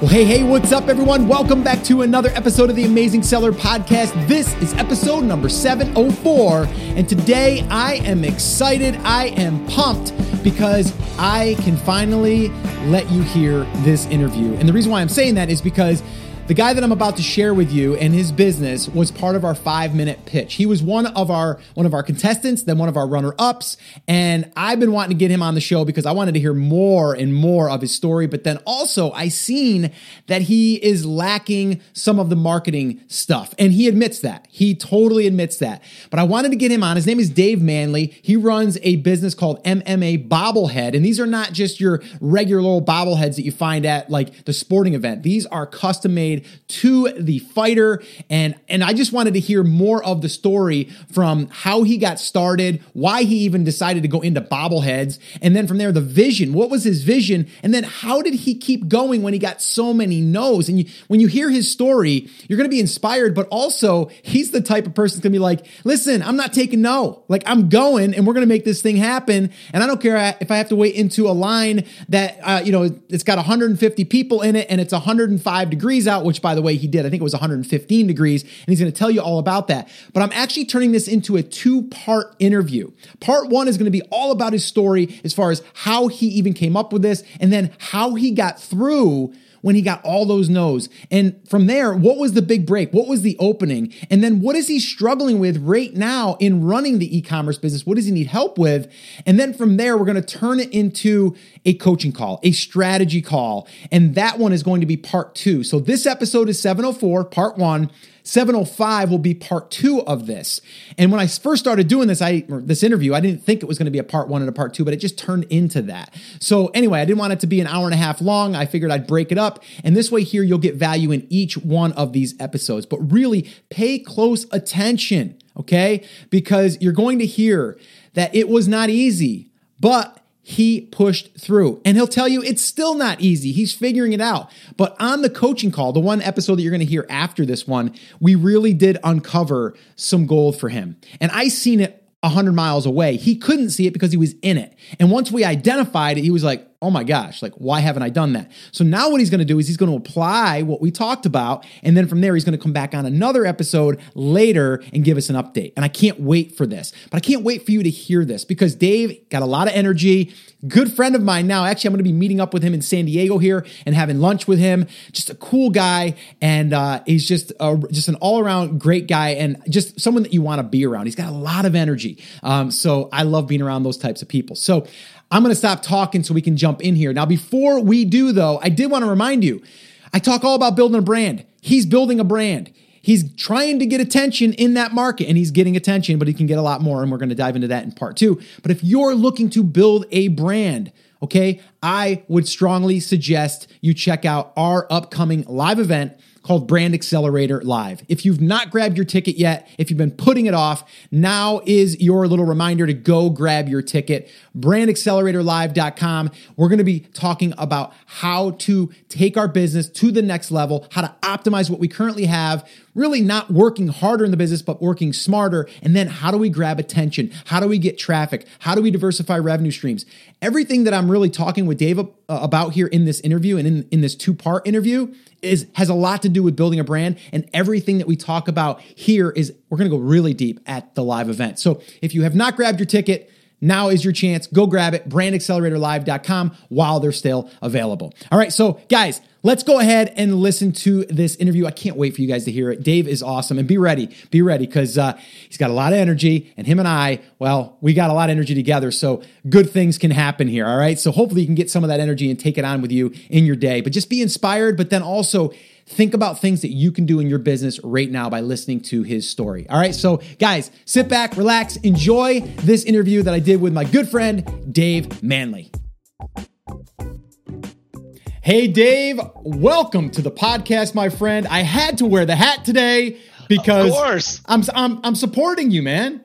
Well, hey, hey, what's up, everyone? Welcome back to another episode of the Amazing Seller Podcast. This is episode number 704, and today I am excited. I am pumped because I can finally let you hear this interview. And the reason why I'm saying that is because the guy that I'm about to share with you and his business was part of our five minute pitch. He was one of our one of our contestants, then one of our runner ups, and I've been wanting to get him on the show because I wanted to hear more and more of his story. But then also I seen that he is lacking some of the marketing stuff, and he admits that. He totally admits that. But I wanted to get him on. His name is Dave Manley. He runs a business called MMA Bobblehead, and these are not just your regular old bobbleheads that you find at like the sporting event. These are custom made made to the fighter. And, and I just wanted to hear more of the story from how he got started, why he even decided to go into bobbleheads. And then from there, the vision. What was his vision? And then how did he keep going when he got so many no's? And you, when you hear his story, you're going to be inspired, but also he's the type of person that's going to be like, listen, I'm not taking no. Like I'm going and we're going to make this thing happen. And I don't care if I have to wait into a line that, uh, you know, it's got 150 people in it and it's 105 degrees out which by the way, he did. I think it was 115 degrees, and he's going to tell you all about that. But I'm actually turning this into a two part interview. Part one is going to be all about his story as far as how he even came up with this, and then how he got through when he got all those no's. And from there, what was the big break? What was the opening? And then what is he struggling with right now in running the e commerce business? What does he need help with? And then from there, we're going to turn it into a coaching call, a strategy call. And that one is going to be part two. So this episode is 704, part one. 705 will be part two of this. And when I first started doing this, I this interview, I didn't think it was going to be a part one and a part two, but it just turned into that. So anyway, I didn't want it to be an hour and a half long. I figured I'd break it up. And this way here, you'll get value in each one of these episodes. But really pay close attention, okay? Because you're going to hear that it was not easy, but he pushed through. And he'll tell you it's still not easy. He's figuring it out. But on the coaching call, the one episode that you're going to hear after this one, we really did uncover some gold for him. And I seen it 100 miles away. He couldn't see it because he was in it. And once we identified it, he was like, oh my gosh, like, why haven't I done that? So now what he's going to do is he's going to apply what we talked about. And then from there, he's going to come back on another episode later and give us an update. And I can't wait for this. But I can't wait for you to hear this because Dave got a lot of energy. Good friend of mine now. Actually, I'm going to be meeting up with him in San Diego here and having lunch with him. Just a cool guy. And uh, he's just, a, just an all around great guy and just someone that you want to be around. He's got a lot of energy. Um, so I love being around those types of people. So I'm going to stop talking so we can jump in here. Now, before we do, though, I did want to remind you I talk all about building a brand. He's building a brand. He's trying to get attention in that market and he's getting attention, but he can get a lot more. And we're going to dive into that in part two. But if you're looking to build a brand, okay, I would strongly suggest you check out our upcoming live event called Brand Accelerator Live. If you've not grabbed your ticket yet, if you've been putting it off, now is your little reminder to go grab your ticket. BrandAcceleratorLive.com. We're going to be talking about how to take our business to the next level, how to optimize what we currently have, really not working harder in the business, but working smarter. And then how do we grab attention? How do we get traffic? How do we diversify revenue streams? Everything that I'm really talking with Dave uh, about here in this interview and in, in this two part interview is has a lot to do with building a brand and everything that we talk about here is we're going to go really deep at the live event. So if you have not grabbed your ticket, now is your chance. Go grab it, brandacceleratorlive.com while they're still available. All right, so guys, let's go ahead and listen to this interview. I can't wait for you guys to hear it. Dave is awesome, and be ready, be ready, because uh, he's got a lot of energy, and him and I, well, we got a lot of energy together, so good things can happen here. All right, so hopefully you can get some of that energy and take it on with you in your day, but just be inspired, but then also think about things that you can do in your business right now by listening to his story. All right, so guys, sit back, relax, enjoy this interview that I did with my good friend, Dave Manley. Hey, Dave, welcome to the podcast, my friend. I had to wear the hat today because I'm, I'm, I'm supporting you, man.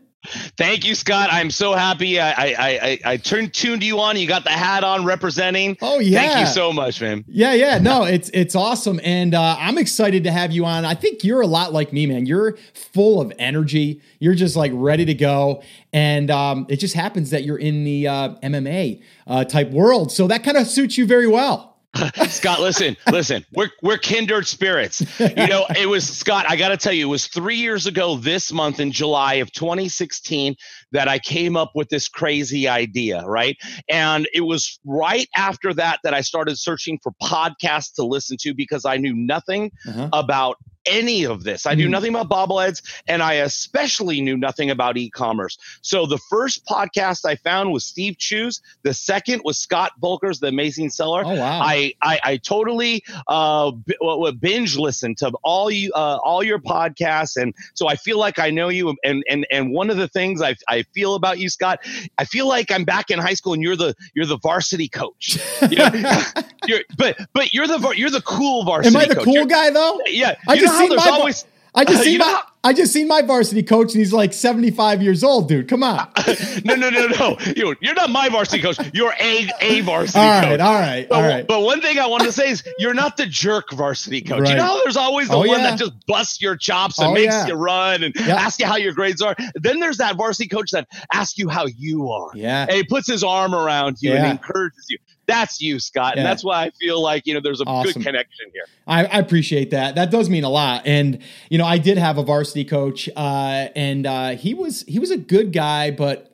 Thank you, Scott. I'm so happy. I I I, I turned tuned you on. You got the hat on, representing. Oh yeah. Thank you so much, man. Yeah, yeah. No, it's it's awesome, and uh, I'm excited to have you on. I think you're a lot like me, man. You're full of energy. You're just like ready to go, and um, it just happens that you're in the uh, MMA uh, type world, so that kind of suits you very well. Scott, listen, listen. We're we're kindred spirits. You know, it was Scott. I got to tell you, it was three years ago this month in July of 2016 that I came up with this crazy idea, right? And it was right after that that I started searching for podcasts to listen to because I knew nothing uh-huh. about any of this. I knew mm. nothing about bobbleheads, and I especially knew nothing about e-commerce. So the first podcast I found was Steve Chou's. The second was Scott Voelker's The Amazing Seller. Oh wow! I I, I totally uh, b- binge listened to all you uh, all your podcasts, and so I feel like I know you. And and and one of the things I I feel about you, Scott, I feel like I'm back in high school, and you're the you're the varsity coach. You know? you're, but but you're the you're the cool varsity. Am I the coach. cool you're, guy though? Yeah, I just see my always. I just uh, seen my I just seen my varsity coach and he's like 75 years old, dude. Come on. no, no, no, no. You, you're not my varsity coach. You're a a varsity all right, coach. All right, but, all right. But one thing I want to say is you're not the jerk varsity coach. Right. You know how there's always the oh, one yeah. that just busts your chops and oh, makes yeah. you run and yep. asks you how your grades are. Then there's that varsity coach that asks you how you are. Yeah. And he puts his arm around you yeah. and encourages you that's you, Scott. Yeah. And that's why I feel like, you know, there's a awesome. good connection here. I, I, appreciate that. That does mean a lot. And, you know, I did have a varsity coach, uh, and uh, he was he was a good guy, but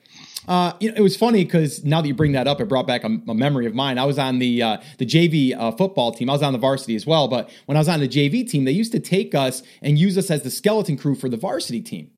uh, you know, it was funny because now that you bring that up, it brought back a, a memory of mine. I was on the uh, the JV uh, football team. I was on the varsity as well. But when I was on the JV team, they used to take us and use us as the skeleton crew for the varsity team.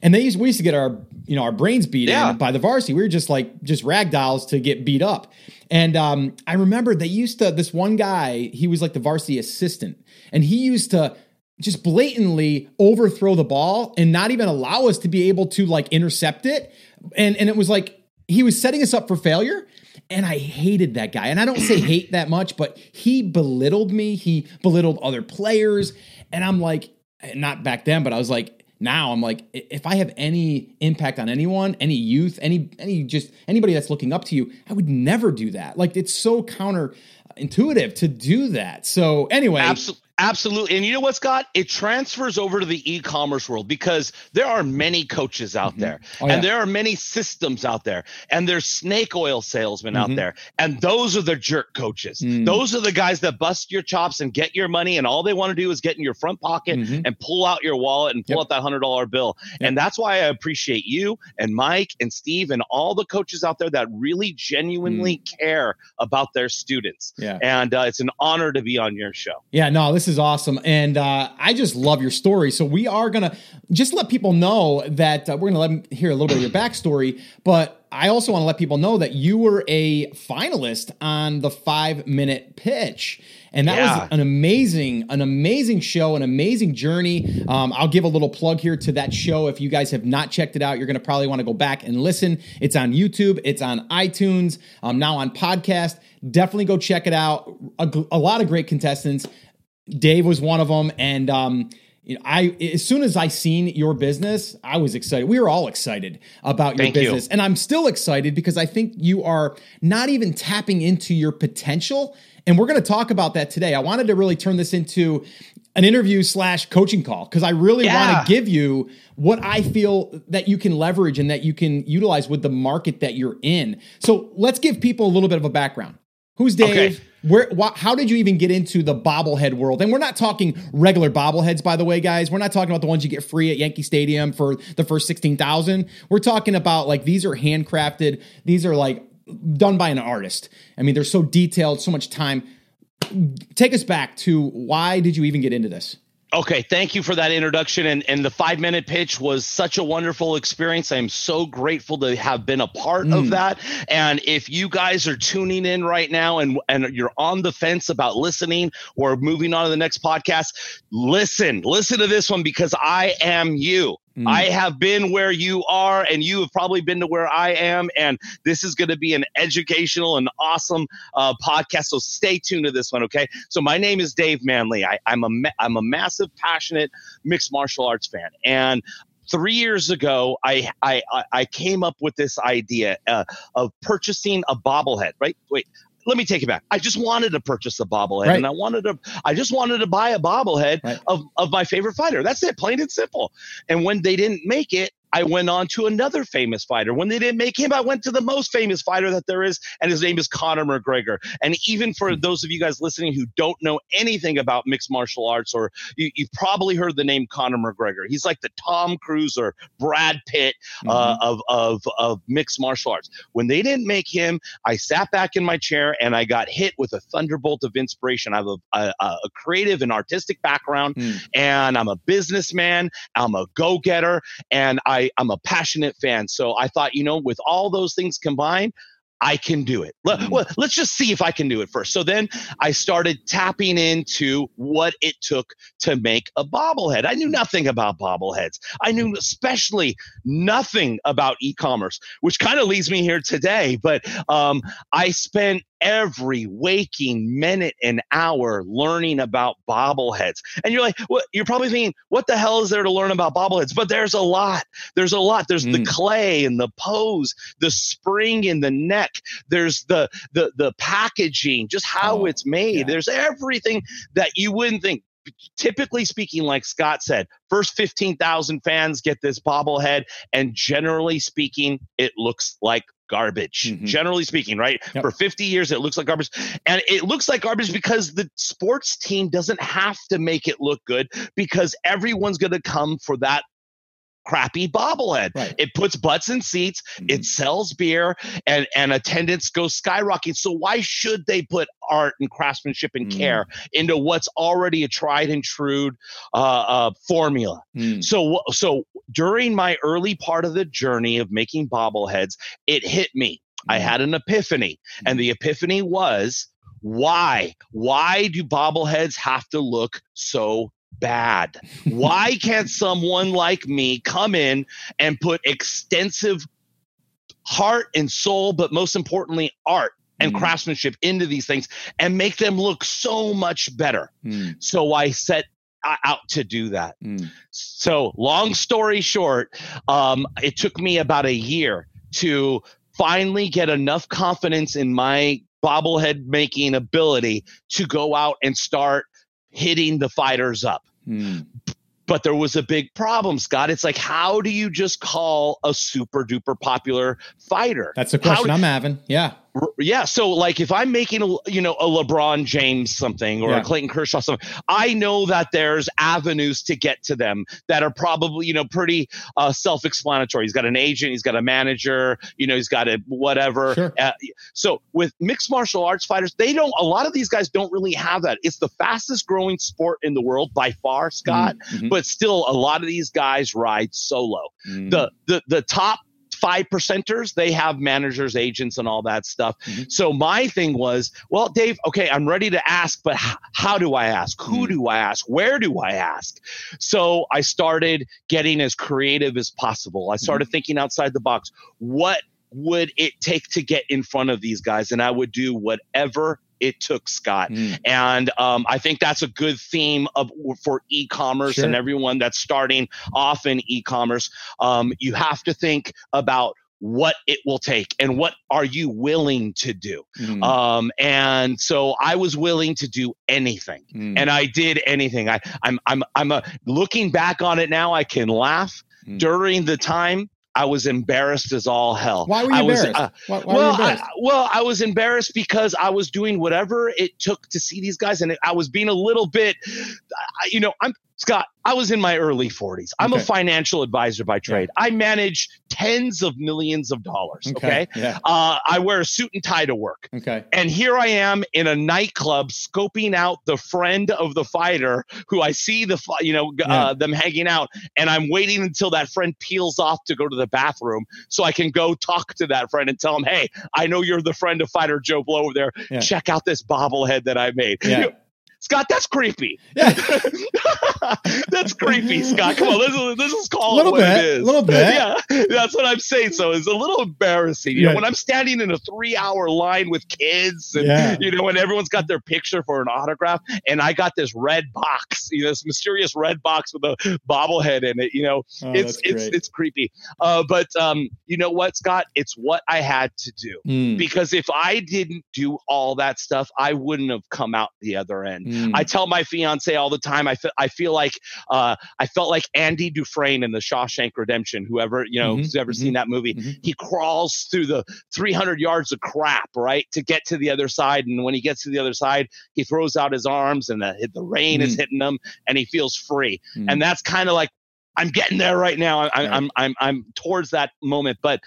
And they used we used to get our you know our brains beat yeah. in by the varsity. We were just like just rag dolls to get beat up. And um, I remember they used to this one guy. He was like the varsity assistant, and he used to just blatantly overthrow the ball and not even allow us to be able to like intercept it. And and it was like he was setting us up for failure. And I hated that guy. And I don't say hate that much, but he belittled me. He belittled other players. And I'm like, not back then, but I was like, now I'm like, if I have any impact on anyone, any youth, any any just anybody that's looking up to you, I would never do that. Like it's so counterintuitive to do that. So anyway, absolutely. Absolutely. And you know what, Scott? It transfers over to the e commerce world because there are many coaches out mm-hmm. there oh, yeah. and there are many systems out there and there's snake oil salesmen mm-hmm. out there. And those are the jerk coaches. Mm. Those are the guys that bust your chops and get your money. And all they want to do is get in your front pocket mm-hmm. and pull out your wallet and pull yep. out that $100 bill. Yep. And that's why I appreciate you and Mike and Steve and all the coaches out there that really genuinely mm. care about their students. Yeah. And uh, it's an honor to be on your show. Yeah, no, this is awesome. And uh, I just love your story. So we are going to just let people know that uh, we're going to let them hear a little bit of your backstory. But I also want to let people know that you were a finalist on the five minute pitch. And that yeah. was an amazing, an amazing show, an amazing journey. Um, I'll give a little plug here to that show. If you guys have not checked it out, you're going to probably want to go back and listen. It's on YouTube, it's on iTunes, um, now on podcast. Definitely go check it out. A, a lot of great contestants. Dave was one of them, and um, you know, I as soon as I seen your business, I was excited. We were all excited about your Thank business, you. and I'm still excited because I think you are not even tapping into your potential. And we're going to talk about that today. I wanted to really turn this into an interview slash coaching call because I really yeah. want to give you what I feel that you can leverage and that you can utilize with the market that you're in. So let's give people a little bit of a background. Who's Dave? Okay. Where? Wh- how did you even get into the bobblehead world? And we're not talking regular bobbleheads, by the way, guys. We're not talking about the ones you get free at Yankee Stadium for the first sixteen thousand. We're talking about like these are handcrafted. These are like done by an artist. I mean, they're so detailed, so much time. Take us back to why did you even get into this? Okay, thank you for that introduction. And, and the five minute pitch was such a wonderful experience. I'm so grateful to have been a part mm. of that. And if you guys are tuning in right now and, and you're on the fence about listening or moving on to the next podcast, listen, listen to this one because I am you. Mm. I have been where you are, and you have probably been to where I am. And this is going to be an educational and awesome uh, podcast. So stay tuned to this one, okay? So my name is Dave Manley. I, I'm a ma- I'm a massive, passionate mixed martial arts fan, and three years ago, I I I came up with this idea uh, of purchasing a bobblehead. Right? Wait, let me take it back. I just wanted to purchase a bobblehead, right. and I wanted to. I just wanted to buy a bobblehead right. of of my favorite fighter. That's it, plain and simple. And when they didn't make it, I went on to another famous fighter. When they didn't make him, I went to the most famous fighter that there is, and his name is Conor McGregor. And even for Hmm. those of you guys listening who don't know anything about mixed martial arts, or you, you've probably heard the name Conor McGregor, he's like the Tom Cruise or Brad Pitt uh, Mm-hmm. of, of, of mixed martial arts. When they didn't make him, I sat back in my chair and I got hit with a thunderbolt of inspiration. I have a, a, a creative and artistic background, Mm. and I'm a businessman. I'm a go getter, and I, I'm a passionate fan. So I thought, you know, with all those things combined, I can do it. Let, Mhm. well, let's just see if I can do it first. So then I started tapping into what it took to make a bobblehead. I knew nothing about bobbleheads. I knew especially nothing about e-commerce, which kind of leads me here today. But um, I spent every waking minute and hour learning about bobbleheads. And you're like, well, you're probably thinking, what the hell is there to learn about bobbleheads? But there's a lot. There's a lot. There's the Mm. clay and the pose, the spring in the neck. There's the the the packaging, just how Oh, it's made. yeah. There's everything that you wouldn't think. Typically speaking, like Scott said, first 15,000 fans get this bobblehead, and generally speaking, it looks like garbage. Mhm. Generally speaking, right? Yep. For 50 years, it looks like garbage. And it looks like garbage because the sports team doesn't have to make it look good because everyone's going to come for that crappy bobblehead. Right. It puts butts in seats, Mhm. it sells beer, and, and attendance goes skyrocketing. So why should they put art and craftsmanship and Mm. care into what's already a tried and true uh, uh, formula? Mm. So, so during my early part of the journey of making bobbleheads, it hit me. I Mhm. had an epiphany, and the epiphany was why? Why do bobbleheads have to look so bad? Why can't someone like me come in and put extensive heart and soul, but most importantly, art and Mhm. craftsmanship into these things and make them look so much better? Mm. So I set out to do that. Mm. So, long story short, um, it took me about a year to finally get enough confidence in my bobblehead making ability to go out and start hitting the fighters up. Mm. But there was a big problem, Scott. It's like, how do you just call a super duper popular fighter? That's the question do- I'm having. Yeah. Yeah, so like if I'm making a you know a LeBron James something or Yeah. a Clayton Kershaw something, I know that there's avenues to get to them that are probably you know pretty uh, self-explanatory. He's got an agent, he's got a manager, you know, he's got a whatever. Sure. Uh, so with mixed martial arts fighters, they don't. A lot of these guys don't really have that. It's the fastest growing sport in the world by far, Scott. Mhm. But still, a lot of these guys ride solo Mhm. the the the top five percenters they have managers agents and all that stuff. Mhm. so my thing was well dave okay i'm ready to ask but h- how do i ask? Who Mhm. do i ask? Where do i ask? So i started getting as creative as possible. I started thinking outside the box. What would it take to get in front of these guys? And i would do whatever it took scott Mm. and um, I think that's a good theme of for e-commerce Sure. and everyone that's starting off in e-commerce. Um, you have to think about what it will take and what are you willing to do. Mm. Um, and so I was willing to do anything, Mm. and I did anything. I, I'm I'm I'm a, looking back on it now. I can laugh. Mm. During the time, I was embarrassed as all hell. Why were you I was, embarrassed? uh, why, why well, embarrassed? I, well, I was embarrassed because I was doing whatever it took to see these guys, and I was being a little bit, you know, I'm Scott. I was in my early 40s. I'm Okay. a financial advisor by trade. I manage tens of millions of dollars. Okay. Yeah. Uh, I wear a suit and tie to work. Okay. And here I am in a nightclub scoping out the friend of the fighter who I see the, you know, Yeah. uh, them hanging out. And I'm waiting until that friend peels off to go to the bathroom so I can go talk to that friend and tell him, hey, I know you're the friend of fighter Joe Blow over there. Yeah. Check out this bobblehead that I made. Yeah. You know, Scott, that's creepy. Yeah. that's creepy, Scott. Come on, let's, let's just call Little it what bit, it is. little bit. Yeah, that's what I'm saying. So it's a little embarrassing. You Yeah. know, when I'm standing in a three hour line with kids and, Yeah. you know, and everyone's got their picture for an autograph and I got this red box, you know, this mysterious red box with a bobblehead in it, you know, Oh, it's, it's, great. it's creepy. Uh, but um, you know what, Scott? It's what I had to do Mm. because if I didn't do all that stuff, I wouldn't have come out the other end. Mm. I tell my fiance all the time. I feel I feel like uh, I felt like Andy Dufresne in the Shawshank Redemption. Whoever you know mm-hmm. who's ever mm-hmm. seen that movie, mm-hmm. he crawls through the 300 yards of crap right to get to the other side. And when he gets to the other side, he throws out his arms, and the the rain is mm. hitting him, and he feels free. And that's kind of like I'm getting there right now. I, I'm, I'm I'm I'm towards that moment. But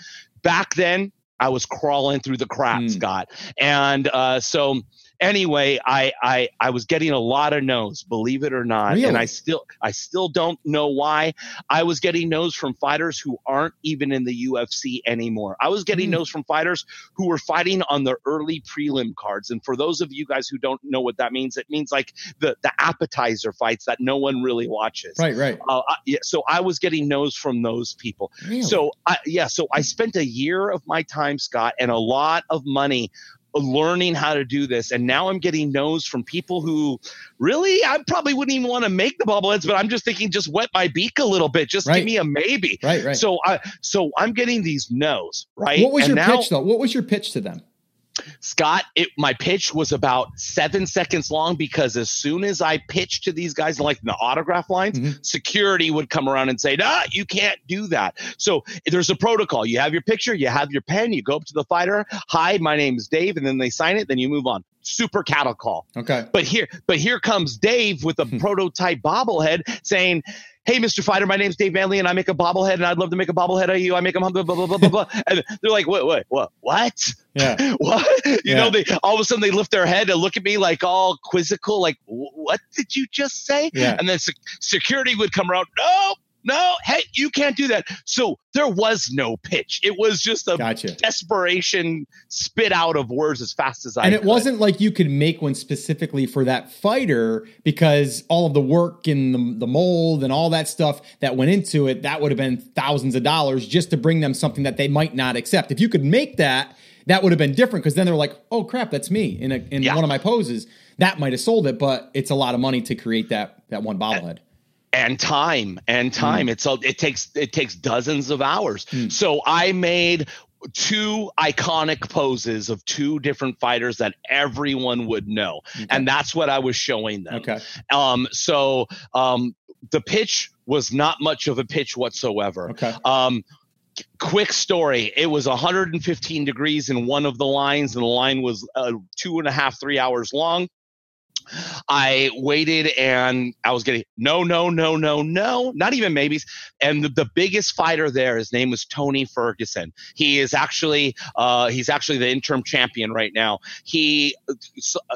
back then, I was crawling through the crap, mm. Scott. And uh, so anyway, I, I I was getting a lot of no's, believe it or not, really? and I still I still don't know why. I was getting no's from fighters who aren't even in the UFC anymore. I was getting mm. no's from fighters who were fighting on the early prelim cards. And for those of you guys who don't know what that means, it means like the the appetizer fights that no one really watches. Right, right. Uh, yeah, so I was getting no's from those people. Really? So I, yeah, so I spent a year of my time, Scott, and a lot of money learning how to do this. And now I'm getting no's from people who really, I probably wouldn't even want to make the bobbleheads, but I'm just thinking, just wet my beak a little bit. Just right. give me a maybe. Right, right. So I, so I'm getting these no's, right? What was and your now, pitch though? What was your pitch to them? Scott, it, my pitch was about seven seconds long because as soon as I pitched to these guys, like in the autograph lines, mm-hmm. security would come around and say, "Ah, you can't do that." So there's a protocol. You have your picture, you have your pen, you go up to the fighter, "Hi, my name is Dave," and then they sign it. Then you move on. Super cattle call. Okay. But here, but here comes Dave with a hmm. prototype bobblehead saying, hey, Mr. Fighter, my name's Dave Manley, and I make a bobblehead, and I'd love to make a bobblehead of you. I make them blah blah blah blah blah. blah. And they're like, what, what, what, what? Yeah. what? You yeah. know, they all of a sudden they lift their head and look at me like all quizzical, like, what did you just say? Yeah. And then sec- security would come around. No, no, hey, you can't do that. So there was no pitch. It was just a gotcha. desperation spit out of words as fast as I And it could. wasn't like you could make one specifically for that fighter because all of the work and the, the mold and all that stuff that went into it, that would have been thousands of dollars just to bring them something that they might not accept. If you could make that, that would have been different because then they're like, oh crap, that's me in a, in yeah. one of my poses. That might have sold it, but it's a lot of money to create that that one bobblehead and time and time. Mm. It's a, it takes it takes dozens of hours. Mm. So I made two iconic poses of two different fighters that everyone would know okay. and that's what i was showing them okay um so um the pitch was not much of a pitch whatsoever okay um quick story it was 115 degrees in one of the lines and the line was uh, two and a half three hours long I waited and I was getting no, no, no, no, no, not even maybes. And the, the biggest fighter there, his name was Tony Ferguson. He is actually uh, he's actually the interim champion right now. He,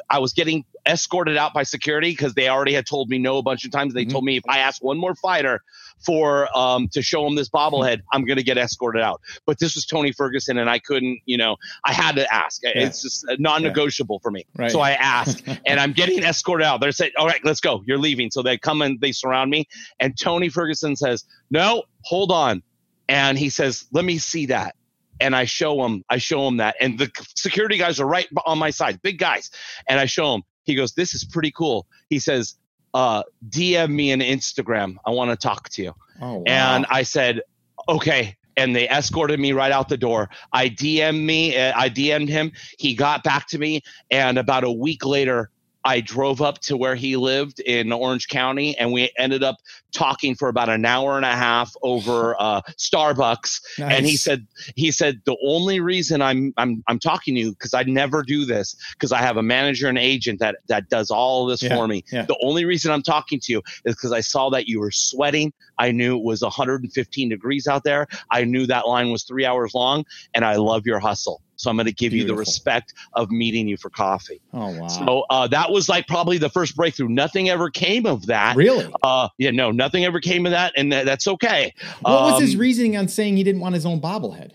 I was getting escorted out by security because they already had told me no a bunch of times. They mm-hmm. told me if I ask one more fighter for um, to show him this bobblehead, I'm going to get escorted out. But this was Tony Ferguson, and I couldn't, you know, I had to ask. Yeah. It's just non-negotiable yeah. for me. Right. So I asked, and I'm getting escorted out. They're saying, "All right, let's go. You're leaving." So they come and they surround me, and Tony Ferguson says, "No, hold on," and he says, "Let me see that." and I show him, I show him that, and the security guys are right on my side, big guys, and I show him. He goes, "This is pretty cool." He says, uh, "DM me an Instagram. I want to talk to you." Oh, wow. And I said, "Okay." And they escorted me right out the door. I DM'd me. Uh, I DM'd him. He got back to me, and about a week later, I drove up to where he lived in Orange County, and we ended up talking for about an hour and a half over uh, Starbucks. Nice. And he said, he said the only reason I'm I'm I'm talking to you because I never do this because I have a manager and agent that that does all this yeah, for me. Yeah. The only reason I'm talking to you is because I saw that you were sweating. I knew it was 115 degrees out there. I knew that line was three hours long, and I love your hustle. So I'm going to give Beautiful. you the respect of meeting you for coffee. Oh wow! So uh, that was like probably the first breakthrough. Nothing ever came of that. Really? Uh, yeah, no, nothing ever came of that, and th- that's okay. What um, was his um, reasoning on saying he didn't want his own bobblehead?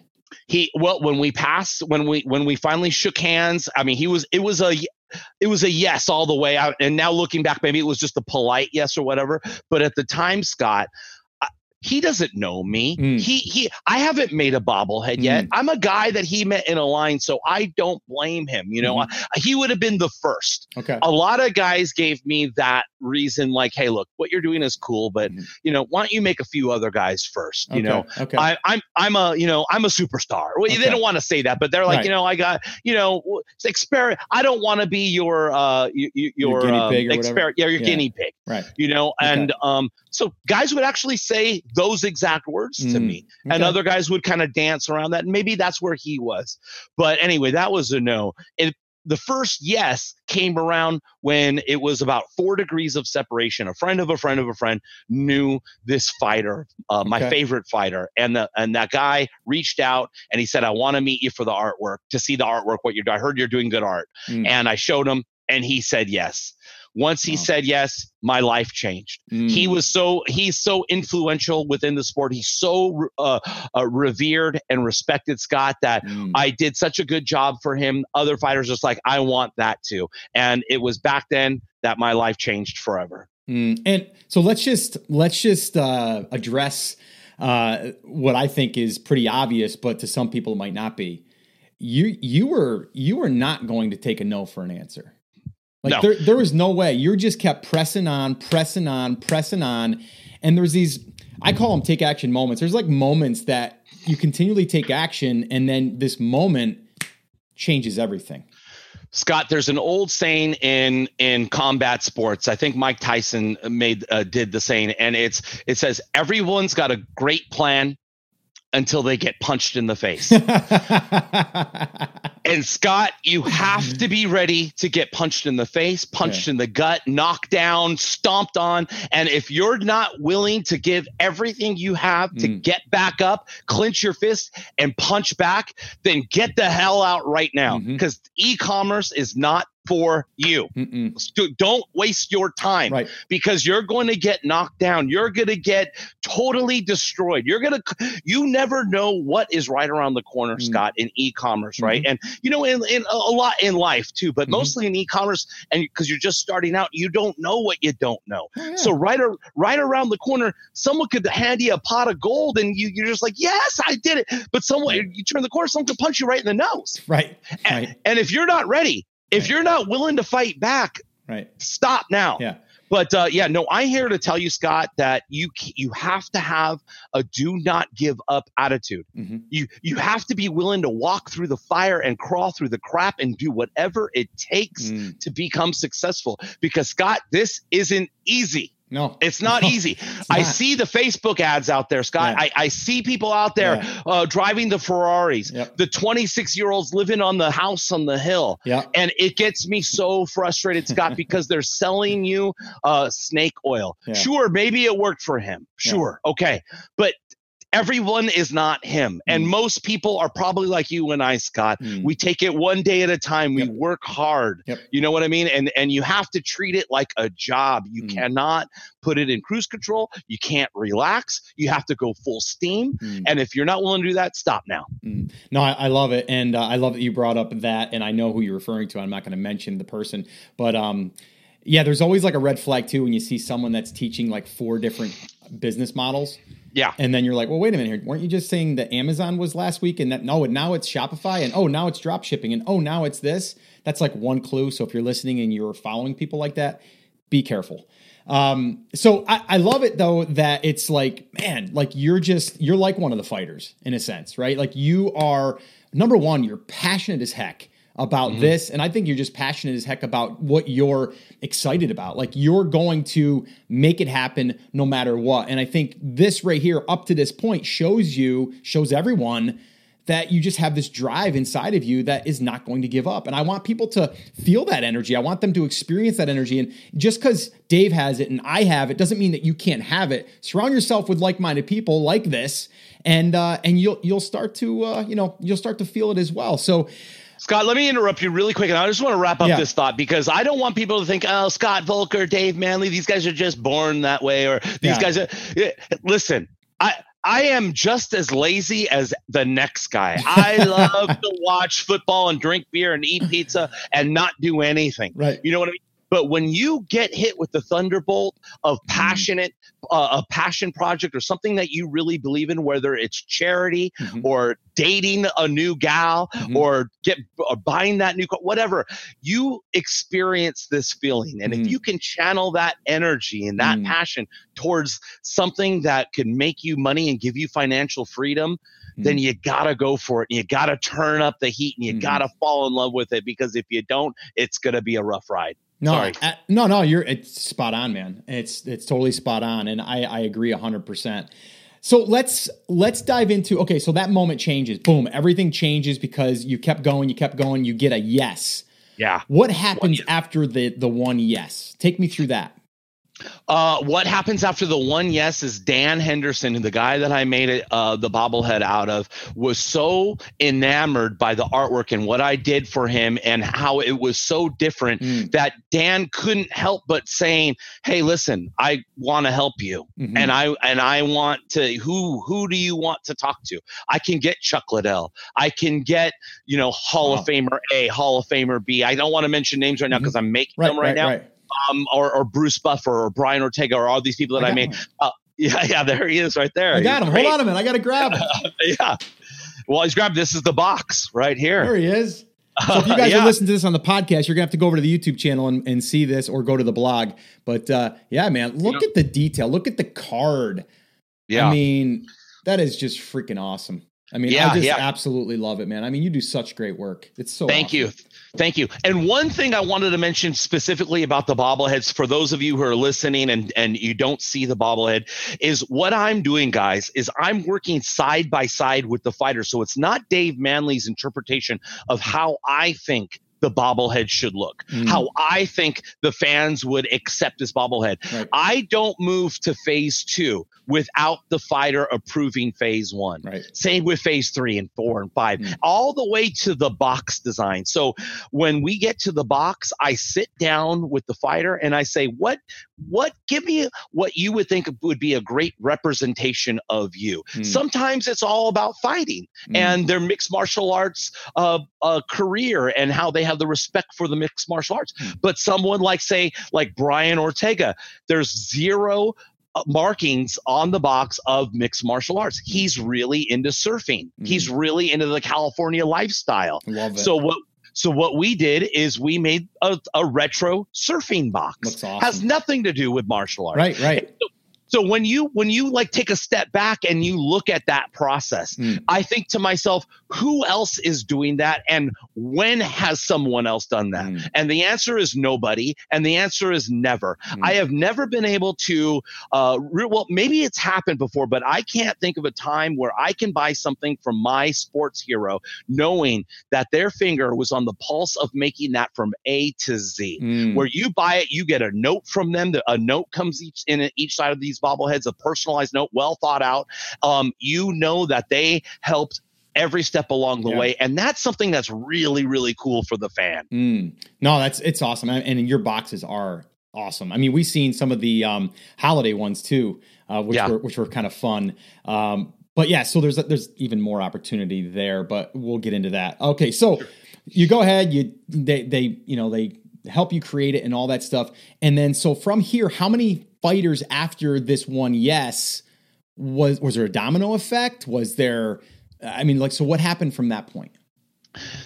He well, when we passed, when we when we finally shook hands, I mean, he was it was a it was a yes all the way out. And now looking back, maybe it was just a polite yes or whatever. But at the time, Scott, he doesn't know me. Mm. He he I haven't made a bobblehead mm. yet. I'm a guy that he met in a line, so I don't blame him. You know, mm. he would have been the first. Okay. A lot of guys gave me that reason, like, hey, look, what you're doing is cool, but mm. you know, why don't you make a few other guys first? You okay. know, okay. I, am I'm, I'm a you know I'm a superstar. Well, okay. they don't want to say that, but they're like, right. you know, I got you know, experiment. I don't want to be your uh your, your, guinea um, pig or exper- yeah, your yeah. guinea pig. Right. You know, and um, so guys would actually say those exact words to mm, me, okay. and other guys would kind of dance around that. And maybe that's where he was. But anyway, that was a no. It, the first yes came around when it was about four degrees of separation. A friend of a friend of a friend knew this fighter, uh, my okay. favorite fighter, and the and that guy reached out and he said, "I want to meet you for the artwork to see the artwork. What you're, I heard you're doing good art." Mm. And I showed him, and he said yes. Once he wow. said yes, my life changed. Mm. He was so he's so influential within the sport. He's so uh, uh, revered and respected, Scott, that mm. I did such a good job for him. Other fighters just like I want that too, and it was back then that my life changed forever. Mm. And so let's just let's just uh, address uh, what I think is pretty obvious, but to some people it might not be. You you were you were not going to take a no for an answer. Like no. there, there was no way. You just kept pressing on, pressing on, pressing on. And there's these, I call them take action moments. There's like moments that you continually take action, and then this moment changes everything. Scott, there's an old saying in in combat sports. I think Mike Tyson made uh, did the saying, and it's it says everyone's got a great plan until they get punched in the face. and Scott, you have to be ready to get punched in the face, punched in the gut, knocked down, stomped on. And if you're not willing to give everything you have to mm. get back up, clench your fist, and punch back, then get the hell out right now because mm-hmm. e commerce is not for you. Mm-mm. Don't waste your time right. because you're going to get knocked down. You're going to get totally destroyed. You're going to, you never know what is right around the corner, mm-hmm. Scott, in e commerce, mm-hmm. right? And, you know, in, in a lot in life too, but mm-hmm. mostly in e commerce. And because you're just starting out, you don't know what you don't know. Oh, yeah. So, right, right around the corner, someone could hand you a pot of gold and you, you're just like, yes, I did it. But someone, you turn the corner, someone could punch you right in the nose. Right. And, right. and if you're not ready, if right. you're not willing to fight back, right, stop now. Yeah. But uh, yeah, no, I'm here to tell you, Scott, that you you have to have a do not give up attitude. Mm-hmm. You you have to be willing to walk through the fire and crawl through the crap and do whatever it takes mm. to become successful. Because Scott, this isn't easy. No, it's not no, easy. It's I see the Facebook ads out there, Scott. Yeah. I, I see people out there yeah. uh, driving the Ferraris, yep. the 26 year olds living on the house on the hill. Yeah. And it gets me so frustrated, Scott, because they're selling you uh, snake oil. Yeah. Sure, maybe it worked for him. Sure. Okay. But everyone is not him. And mm. most people are probably like you and I, Scott. Mm. We take it one day at a time. We yep. work hard. Yep. You know what I mean? And and you have to treat it like a job. You mm. cannot put it in cruise control. You can't relax. You have to go full steam. Mm. And if you're not willing to do that, stop now. Mm. No, I, I, love it. And uh, I love that you brought up that. And I know who you're referring to. I'm not going to mention the person, but um, yeah, there's always like a red flag too when you see someone that's teaching like four different business models. Yeah. And then you're like, well, wait a minute here. Weren't you just saying that Amazon was last week and that no, and now it's Shopify and oh, now it's drop shipping and oh, now it's this? That's like one clue. So if you're listening and you're following people like that, be careful. Um, so I, I love it though that it's like, man, like you're just you're like one of the fighters in a sense, right? Like you are number one, you're passionate as heck about mm-hmm. this. And I think you're just passionate as heck about what you're excited about. Like you're going to make it happen no matter what. And I think this right here, up to this point, shows you, shows everyone that you just have this drive inside of you that is not going to give up. And I want people to feel that energy. I want them to experience that energy. And just because Dave has it and I have it doesn't mean that you can't have it. Surround yourself with like-minded people like this, and uh, and you'll you'll start to uh, you know you'll start to feel it as well. So Scott, let me interrupt you really quick. And I just want to wrap up yeah. this thought because I don't want people to think, oh, Scott Voelker, Dave Manley, these guys are just born that way, or these yeah. guys are. Listen, I. I am just as lazy as the next guy. I love to watch football and drink beer and eat pizza and not do anything. Right. You know what I mean? But when you get hit with the thunderbolt of mm. passionate, uh, a passion project or something that you really believe in, whether it's charity mm-hmm. or dating a new gal mm-hmm. or get or buying that new car, whatever, you experience this feeling. And mm-hmm. if you can channel that energy and that mm. passion towards something that can make you money and give you financial freedom, then mm. you gotta go for it. And you gotta turn up the heat and you mm-hmm. gotta fall in love with it because if you don't, it's gonna be a rough ride. No, uh, no, no, you're it's spot on, man. It's it's totally spot on, and I I agree hundred percent. So let's let's dive into okay. So that moment changes. Boom, everything changes because you kept going, you kept going. You get a yes. Yeah. What happens after the the one yes? Take me through that. Uh, what happens after the one yes is Dan Henderson, the guy that I made it, uh, the bobblehead out of, was so enamored by the artwork and what I did for him and how it was so different mm. that Dan couldn't help but saying, "Hey, listen, I want to help you, mm-hmm. and I and I want to. Who who do you want to talk to? I can get Chuck Liddell. I can get you know Hall of Famer A, Hall of Famer B. I don't want to mention names right now because mm-hmm. I'm making right, them right, right now." Right um, or, or Bruce Buffer or Brian Ortega or all these people that I, I made. Uh, yeah, yeah, there he is right there. I got him. Hold on a minute. I got to grab him. yeah. Well, he's grabbed. This is the box right here. There he is. So if you guys yeah. are listening to this on the podcast, you're gonna have to go over to the YouTube channel and, and see this, or go to the blog. But uh, yeah, man, look at the detail. Look at the card. Yeah, I mean that is just freaking awesome. I mean, yeah, I just yeah. absolutely love it, man. I mean, you do such great work. It's so. Thank awesome. you, thank you. And one thing I wanted to mention specifically about the bobbleheads for those of you who are listening and and you don't see the bobblehead is what I'm doing, guys. Is I'm working side by side with the fighter, so it's not Dave Manley's interpretation of how I think the bobblehead should look, mm. how I think the fans would accept this bobblehead. Right. I don't move to phase two without the fighter approving phase one. Right. Same with phase three and four and five, mm. all the way to the box design. So when we get to the box, I sit down with the fighter and I say, what, what, give me what you would think would be a great representation of you. Mm. Sometimes it's all about fighting mm. and their mixed martial arts uh, uh, career and how they have the respect for the mixed martial arts. Mm. But someone like, say, like Brian Ortega, there's zero uh, markings on the box of mixed martial arts. He's really into surfing. Mm-hmm. He's really into the California lifestyle. Love it. So what so what we did is we made a, a retro surfing box. Awesome. Has nothing to do with martial arts. Right, right. So when you when you like take a step back and you look at that process, mm. I think to myself, who else is doing that and when has someone else done that? Mm. And the answer is nobody and the answer is never. Mm. I have never been able to uh re- well maybe it's happened before, but I can't think of a time where I can buy something from my sports hero knowing that their finger was on the pulse of making that from A to Z. Hmm. Where you buy it, you get a note from them, a note comes each in each side of these bobbleheads, a personalized note, well thought out. Um, you know that they helped every step along the yeah. way and that's something that's really really cool for the fan mm. no that's it's awesome and your boxes are awesome i mean we've seen some of the um, holiday ones too uh, which yeah. were which were kind of fun um, but yeah so there's there's even more opportunity there but we'll get into that okay so sure. you go ahead you they they you know they help you create it and all that stuff and then so from here how many fighters after this one yes. Was was there a domino effect? Was there i mean like so what happened from that point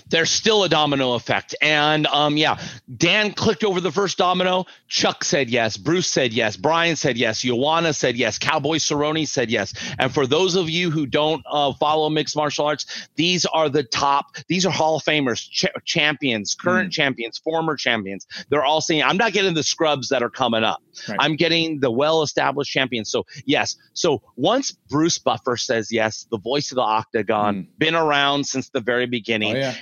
there's still a domino effect. And um, yeah, Dan clicked over the first domino. Chuck said yes. Bruce said yes. Brian said yes. Joanna said yes. Cowboy Cerrone said yes. And for those of you who don't uh, follow mixed martial arts, these are the top. These are Hall of Famers, ch- champions, current mm. champions, former champions. They're all saying, I'm not getting the scrubs that are coming up. Right. I'm getting the well-established champions. So yes. So once Bruce Buffer says yes, the voice of the octagon, mm. been around since the very beginning. Oh, yeah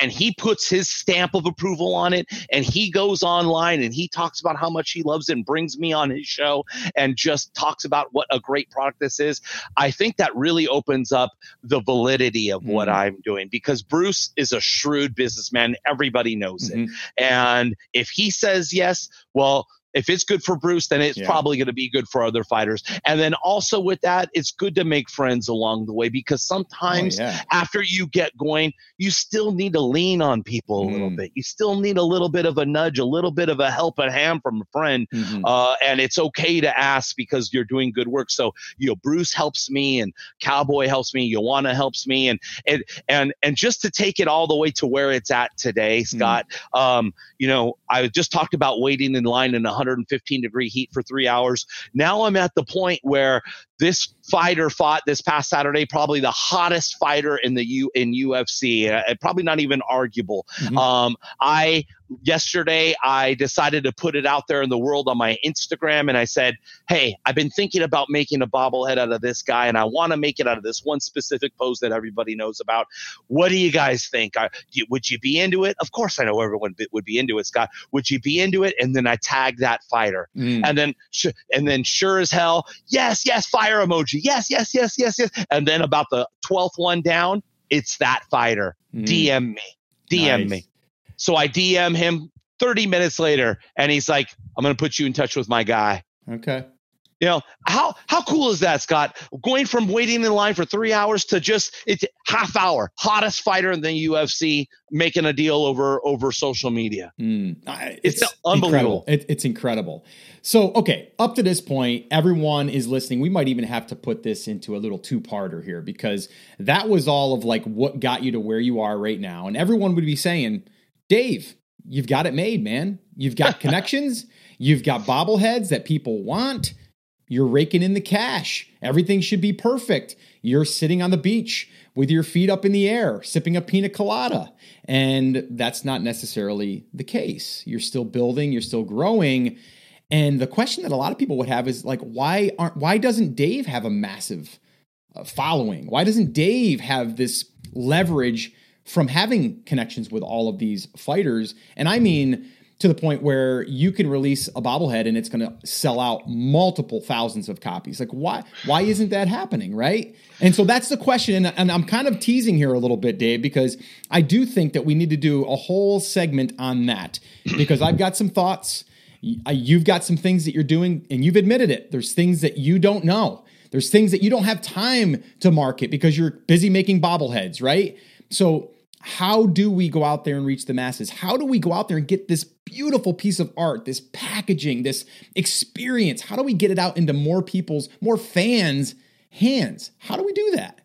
and he puts his stamp of approval on it and he goes online and he talks about how much he loves it and brings me on his show and just talks about what a great product this is i think that really opens up the validity of mm-hmm. what i'm doing because bruce is a shrewd businessman everybody knows mm-hmm. it and if he says yes well if it's good for Bruce, then it's yeah. probably going to be good for other fighters. And then also with that, it's good to make friends along the way because sometimes oh, yeah. after you get going, you still need to lean on people a mm. little bit. You still need a little bit of a nudge, a little bit of a help helping hand from a friend. Mm-hmm. Uh, and it's okay to ask because you're doing good work. So, you know, Bruce helps me and Cowboy helps me, Joanna helps me. And, and, and, and just to take it all the way to where it's at today, mm. Scott, mm. um, you know, I just talked about waiting in line in 115 degree heat for three hours. Now I'm at the point where this fighter fought this past Saturday, probably the hottest fighter in the U in UFC, uh, probably not even arguable. Mm-hmm. Um, I yesterday I decided to put it out there in the world on my Instagram, and I said, "Hey, I've been thinking about making a bobblehead out of this guy, and I want to make it out of this one specific pose that everybody knows about. What do you guys think? I, would you be into it? Of course, I know everyone would be into it, Scott. Would you be into it? And then I tag that fighter, mm. and then and then sure as hell, yes, yes, fire emoji, yes, yes, yes, yes, yes, and then about the twelfth one down, it's that fighter. Mm. DM me, DM nice. me. So I DM him 30 minutes later, and he's like, I'm going to put you in touch with my guy. Okay. You know how how cool is that, Scott? Going from waiting in line for three hours to just it's half hour, hottest fighter in the UFC, making a deal over over social media. Mm, it's, it's, unbelievable. Incredible. It, it's incredible. So okay, up to this point, everyone is listening. We might even have to put this into a little two parter here because that was all of like what got you to where you are right now, and everyone would be saying Dave, you've got it made, man. You've got connections, you've got bobbleheads that people want. You're raking in the cash. Everything should be perfect. You're sitting on the beach with your feet up in the air, sipping a pina colada. And that's not necessarily the case. You're still building, you're still growing. And the question that a lot of people would have is like, why aren't why doesn't Dave have a massive uh, following? Why doesn't Dave have this leverage from having connections with all of these fighters. And I mean, to the point where you can release a bobblehead and it's going to sell out multiple thousands of copies. Like why why isn't that happening, right? And so that's the question and, and, I'm kind of teasing here a little bit Dave because I do think that we need to do a whole segment on that because I've got some thoughts, you've got some things that you're doing and you've admitted it. There's things that you don't know. There's things that you don't have time to market because you're busy making bobbleheads, right? So how do we go out there and reach the masses? How do we go out there and get this beautiful piece of art, this packaging, this experience? How do we get it out into more people's, more fans' hands? How do we do that?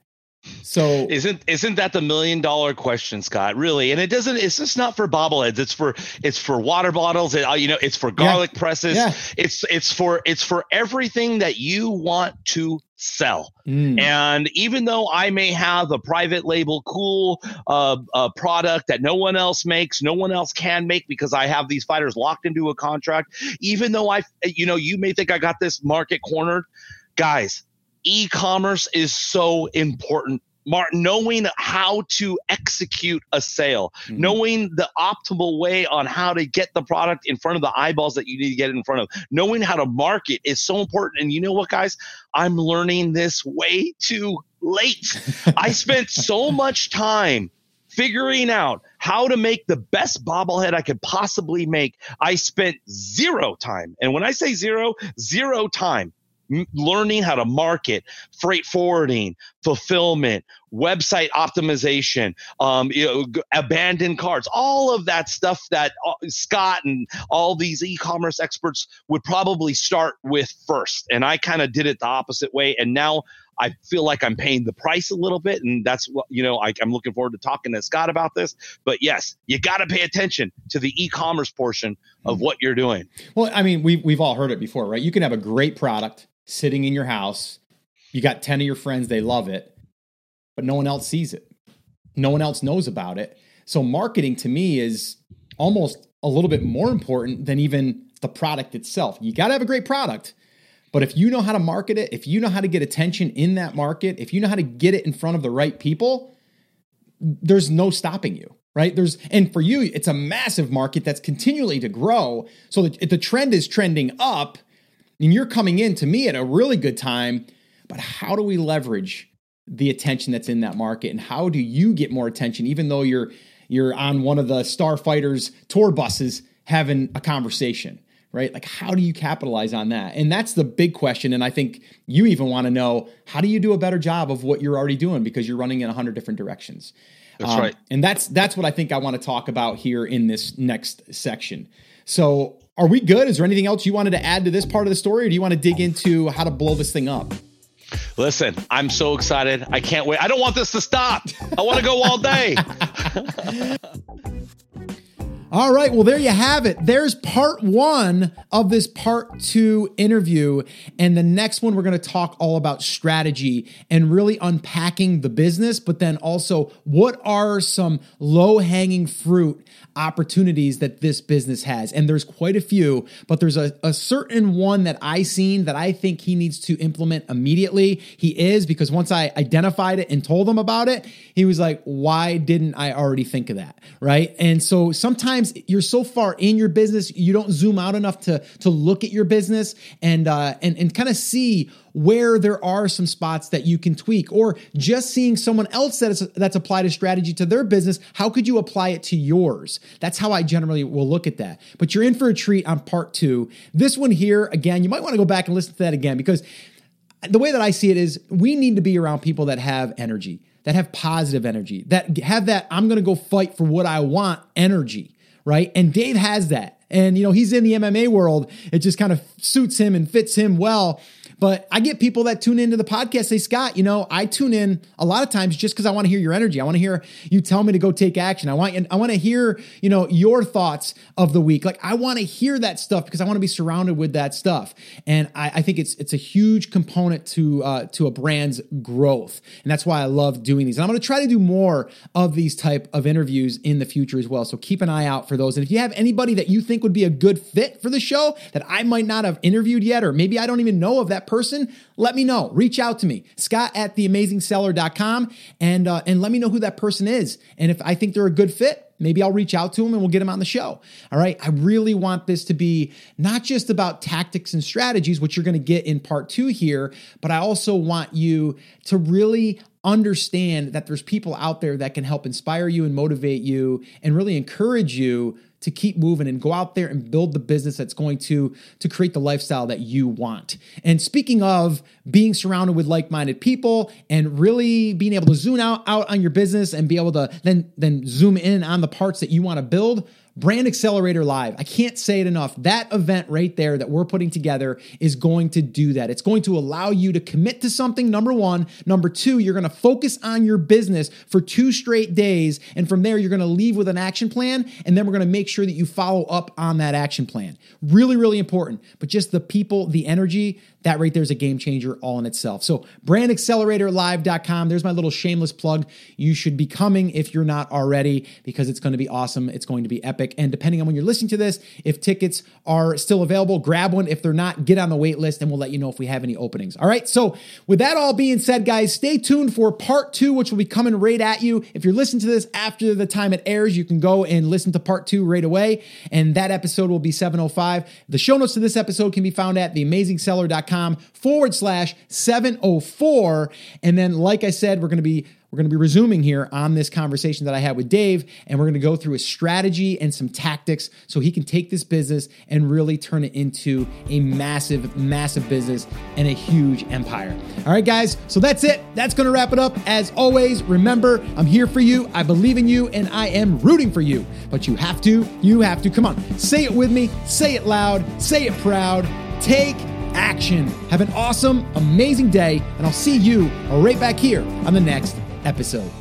So isn't isn't that the million dollar question, Scott? Really? And it doesn't. It's just not for bobbleheads. It's for it's for water bottles. It, uh, you know, it's for garlic yeah. presses. Yeah. It's it's for it's for everything that you want to sell. Mm. And even though I may have a private label cool uh, uh, product that no one else makes, no one else can make because I have these fighters locked into a contract, even though I, you know, you may think I got this market cornered, guys e-commerce is so important Martin, knowing how to execute a sale, mm-hmm. knowing the optimal way on how to get the product in front of the eyeballs that you need to get in front of, knowing how to market is so important. And you know what, guys? I'm learning this way too late. I spent so much time figuring out how to make the best bobblehead I could possibly make. I spent zero time. And when I say zero, zero time learning how to market, freight forwarding, fulfillment, website optimization, um, you know, abandoned carts, all of that stuff that uh, Scott and all these e-commerce experts would probably start with first. And I kind of did it the opposite way. And now I feel like I'm paying the price a little bit. And that's what, you know, I, am looking forward to talking to Scott about this. But yes, you got to pay attention to the e-commerce portion of mm-hmm. what you're doing. Well, I mean, we've, we've all heard it before, right? You can have a great product sitting in your house. You got 10 of your friends, they love it, but no one else sees it. No one else knows about it. So, marketing to me is almost a little bit more important than even the product itself. You got to have a great product, but if you know how to market it, if you know how to get attention in that market, if you know how to get it in front of the right people, there's no stopping you right there's and for you it's a massive market that's continually to grow so the, the trend is trending up and you're coming in to me at a really good time. But how do we leverage the attention that's in that market? And how do you get more attention, even though you're you're on one of the Starfighters tour buses having a conversation? right? Like, how do you capitalize on that? And that's the big question. And I think you even want to know how do you do a better job of what you're already doing because you're running in a hundred different directions. That's um, right. And that's that's what I think I want to talk about here in this next section. So, are we good? Is there anything else you wanted to add to this part of the story, or do you want to dig into how to blow this thing up? Listen, I'm so excited. I can't wait. I don't want this to stop. I want to go all day. All right, well, there you have it. There's part one of this part two interview. And the next one, we're going to talk all about strategy and really unpacking the business, but then also what are some low hanging fruit opportunities that this business has. And there's quite a few, but there's a, a certain one that I seen that I think he needs to implement immediately. He is because once I identified it and told him about it, he was like, why didn't I already think of that? Right. And so sometimes you're so far in your business, you don't zoom out enough to, to look at your business and, uh, and, and kind of see where there are some spots that you can tweak. Or just seeing someone else that's that's applied a strategy to their business how could you apply it to yours? That's how i generally will look at that. But you're in for a treat on part two. This one here again you might want to go back and listen to that again because the way that i see it is we need to be around people that have energy that have positive energy that have that i'm going to go fight for what i want energy right? And dave has that. And you know he's in the mma world. It just kind of suits him and fits him well but I get people that tune into the podcast say, Scott, you know, I tune in a lot of times just because I want to hear your energy. I want to hear you tell me to go take action. I want I want to hear, you know, your thoughts of the week. Like I want to hear that stuff because I want to be surrounded with that stuff. And I, I think it's it's a huge component to uh, to a brand's growth. And that's why I love doing these. And I'm going to try to do more of these type of interviews in the future as well. So keep an eye out for those. And if you have anybody that you think would be a good fit for the show that I might not have interviewed yet, or maybe I don't even know of that person, let me know. Reach out to me, Scott at theamazingseller.com, and uh, and let me know who that person is. And if I think they're a good fit, maybe I'll reach out to them and we'll get them on the show. All right. I really want this to be not just about tactics and strategies, which you're going to get in part two here, but I also want you to really understand that there's people out there that can help inspire you and motivate you and really encourage you to keep moving and go out there and build the business that's going to to create the lifestyle that you want. And speaking of being surrounded with like-minded people and really being able to zoom out out on your business and be able to then then zoom in on the parts that you want to build, Brand Accelerator Live. I can't say it enough. That event right there that we're putting together is going to do that. It's going to allow you to commit to something, number one. Number two, you're going to focus on your business for two straight days. And from there, you're going to leave with an action plan. And then we're going to make sure that you follow up on that action plan. Really, really important. But just the people, the energy, that right there is a game changer all in itself. So, brandacceleratorlive.com. There's my little shameless plug. You should be coming if you're not already because it's going to be awesome. It's going to be epic. And depending on when you're listening to this, if tickets are still available, grab one. If they're not, get on the wait list and we'll let you know if we have any openings. All right. So, with that all being said, guys, stay tuned for part two, which will be coming right at you. If you're listening to this after the time it airs, you can go and listen to part two right away. And that episode will be 705. The show notes to this episode can be found at theamazingseller.com forward slash 704. And then, like I said, we're going to be we're going to be resuming here on this conversation that I had with Dave, and we're going to go through a strategy and some tactics so he can take this business and really turn it into a massive, massive business and a huge empire. All right, guys, so that's it. That's going to wrap it up. As always, remember, I'm here for you, I believe in you, and I am rooting for you. But you have to, you have to. Come on, say it with me, say it loud, say it proud. Take action. Have an awesome, amazing day, and I'll see you right back here on the next episode.